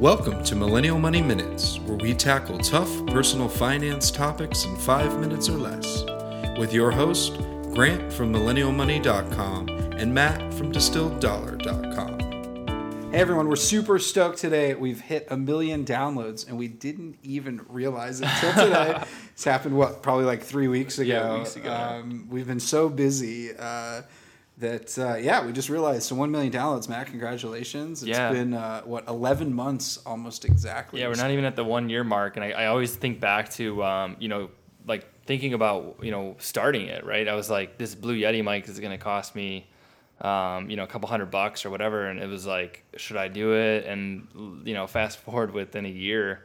Welcome to Millennial Money Minutes, where we tackle tough personal finance topics in five minutes or less. With your host, Grant from MillennialMoney.com and Matt from DistilledDollar.com. Hey everyone, we're super stoked today. We've hit a million downloads and we didn't even realize it until today. it's happened, what, probably like three weeks ago. Yeah, weeks ago. Um, we've been so busy uh, that, uh, yeah, we just realized. So 1 million downloads, Matt, congratulations. It's Yeah. been, uh, what, 11 months almost exactly. Yeah, we're not even at the one year mark, and I, I always think back to um, you know like thinking about you know starting it right. I was like, this Blue Yeti mic is going to cost me um, you know a couple hundred bucks or whatever, and it was like, should I do it? And you know, fast forward within a year,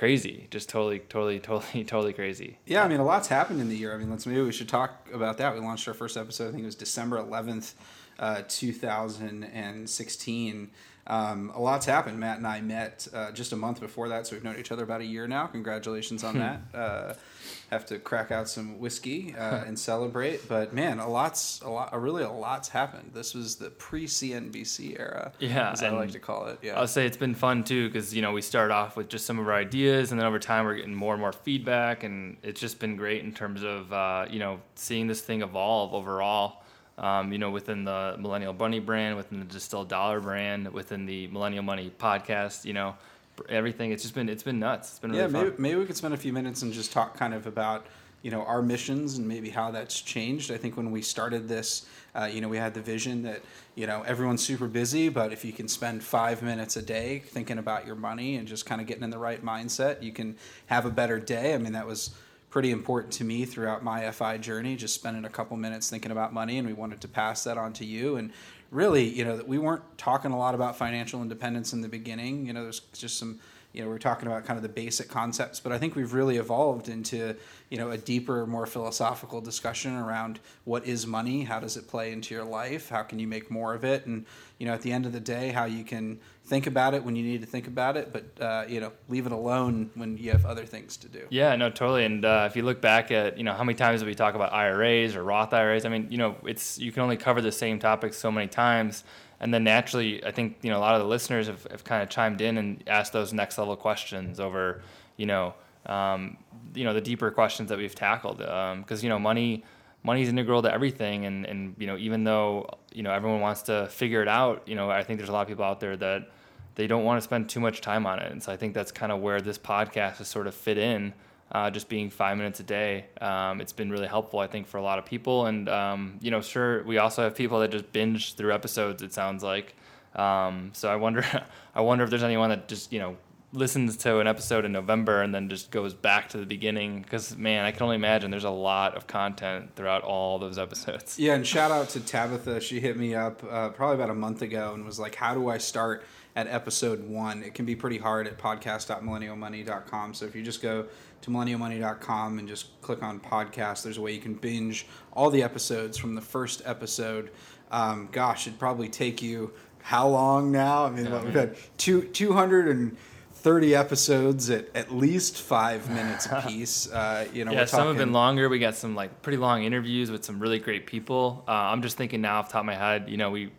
crazy, just totally, totally, totally, totally crazy. Yeah, I mean, a lot's happened in the year. I mean, let's maybe we should talk about that. We launched our first episode. I think it was December eleventh, uh, two thousand and sixteen. Um, a lot's happened. Matt and I met uh, just a month before that, so we've known each other about a year now. Congratulations on that. Uh, have to crack out some whiskey uh, and celebrate. But man, a lot's a lot. Really, a lot's happened. This was the pre CNBC era. Yeah, as I like to call it. Yeah. I'll say it's been fun too because you know we start off with just some of our ideas, and then over time we're getting more and more feedback, and it's just been great in terms of uh, you know seeing this thing evolve overall. Um, you know, within the Millennial Money brand, within the Distilled Dollar brand, within the Millennial Money podcast, you know, everything. It's just been it's been nuts. It's been really yeah, maybe, fun. maybe we could spend a few minutes and just talk kind of about you know our missions and maybe how that's changed. I think when we started this, uh, you know, we had the vision that you know everyone's super busy, but if you can spend five minutes a day thinking about your money and just kind of getting in the right mindset, you can have a better day. I mean, that was pretty important to me throughout my FI journey, just spending a couple minutes thinking about money, and we wanted to pass that on to you. And really, you know, that we weren't talking a lot about financial independence in the beginning. You know, there's just some, you know, we're talking about kind of the basic concepts, but I think we've really evolved into, you know, a deeper, more philosophical discussion around what is money, how does it play into your life, how can you make more of it, and you know, at the end of the day, how you can think about it when you need to think about it, but uh, you know, leave it alone when you have other things to do. Yeah, no, totally. And uh, if you look back at you know how many times we talk about IRAs or Roth IRAs, I mean, you know, it's you can only cover the same topics so many times, and then naturally, I think you know a lot of the listeners have, have kind of chimed in and asked those next level questions over, you know, um, you know the deeper questions that we've tackled. Because you know money money is integral to everything. And and you know even though you know everyone wants to figure it out you know i think there's a lot of people out there that they don't want to spend too much time on it. And so i think that's kind of where this podcast has sort of fit in uh, just being five minutes a day um, it's been really helpful i think for a lot of people. And um, you know sure we also have people that just binge through episodes it sounds like. Um, so i wonder i wonder if there's anyone that just you know listens to an episode in November and then just goes back to the beginning because man, I can only imagine there's a lot of content throughout all those episodes. Yeah, and shout out to Tabitha. She hit me up uh, probably about a month ago and was like, "How do I start at episode one?" It can be pretty hard at podcast.millennialmoney.com. So if you just go to millennialmoney.com and just click on podcast, there's a way you can binge all the episodes from the first episode. Um, gosh, it'd probably take you how long now? I mean, Yeah, what, we've had two two hundred and. 30 episodes at at least five minutes a piece. Uh, you know, yeah, some have been longer. We got some like pretty long interviews with some really great people. Uh, I'm just thinking now off the top of my head, you know, we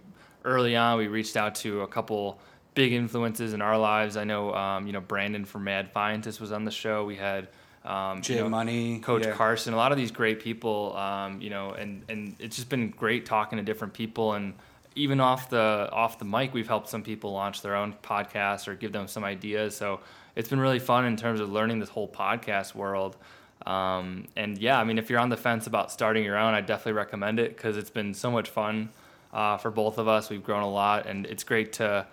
early on we reached out to a couple big influences in our lives. I know, um, you know, Brandon from Mad Fientist was on the show. We had um, Jay you know, Money, Coach yeah. Carson, a lot of these great people, um, you know, and, and it's just been great talking to different people and even off the off the mic, we've helped some people launch their own podcasts or give them some ideas. So it's been really fun in terms of learning this whole podcast world. Um, and yeah, I mean, if you're on the fence about starting your own, I definitely recommend it because it's been so much fun uh, for both of us. We've grown a lot, and it's great to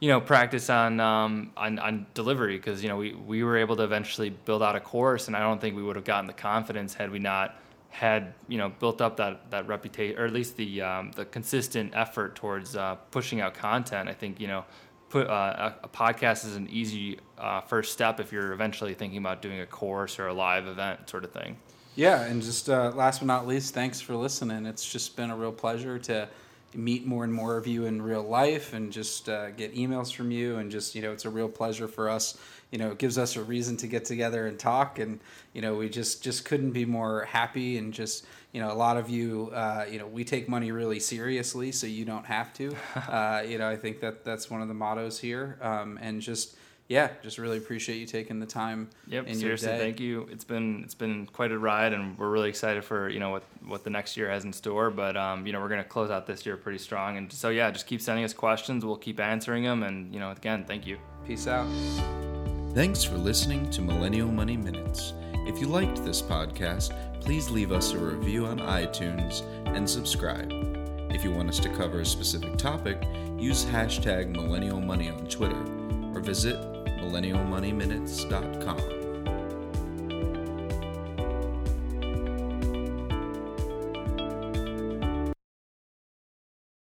you know practice on um, on, on delivery because you know we, we were able to eventually build out a course, and I don't think we would have gotten the confidence had we not had you know built up that that reputation or at least the um, the consistent effort towards uh, pushing out content. I think you know put uh, a, a podcast is an easy uh, first step if you're eventually thinking about doing a course or a live event sort of thing. Yeah, and just uh, last but not least, thanks for listening. It's just been a real pleasure to meet more and more of you in real life and just uh, get emails from you. And just, you know, it's a real pleasure for us. You know, it gives us a reason to get together and talk. And, you know, we just, just couldn't be more happy. And just, you know, a lot of you, uh, you know, we take money really seriously, so you don't have to. Uh, you know, I think that that's one of the mottos here. Um, and just, yeah, just really appreciate you taking the time. Yep, in seriously, your day. thank you. It's been it's been quite a ride, and we're really excited for you know what what the next year has in store. But um, you know we're gonna close out this year pretty strong, and so yeah, just keep sending us questions. We'll keep answering them, and you know again, thank you. Peace out. Thanks for listening to Millennial Money Minutes. If you liked this podcast, please leave us a review on iTunes and subscribe. If you want us to cover a specific topic, use hashtag Millennial Money on Twitter or visit millennialmoneyminutes.com.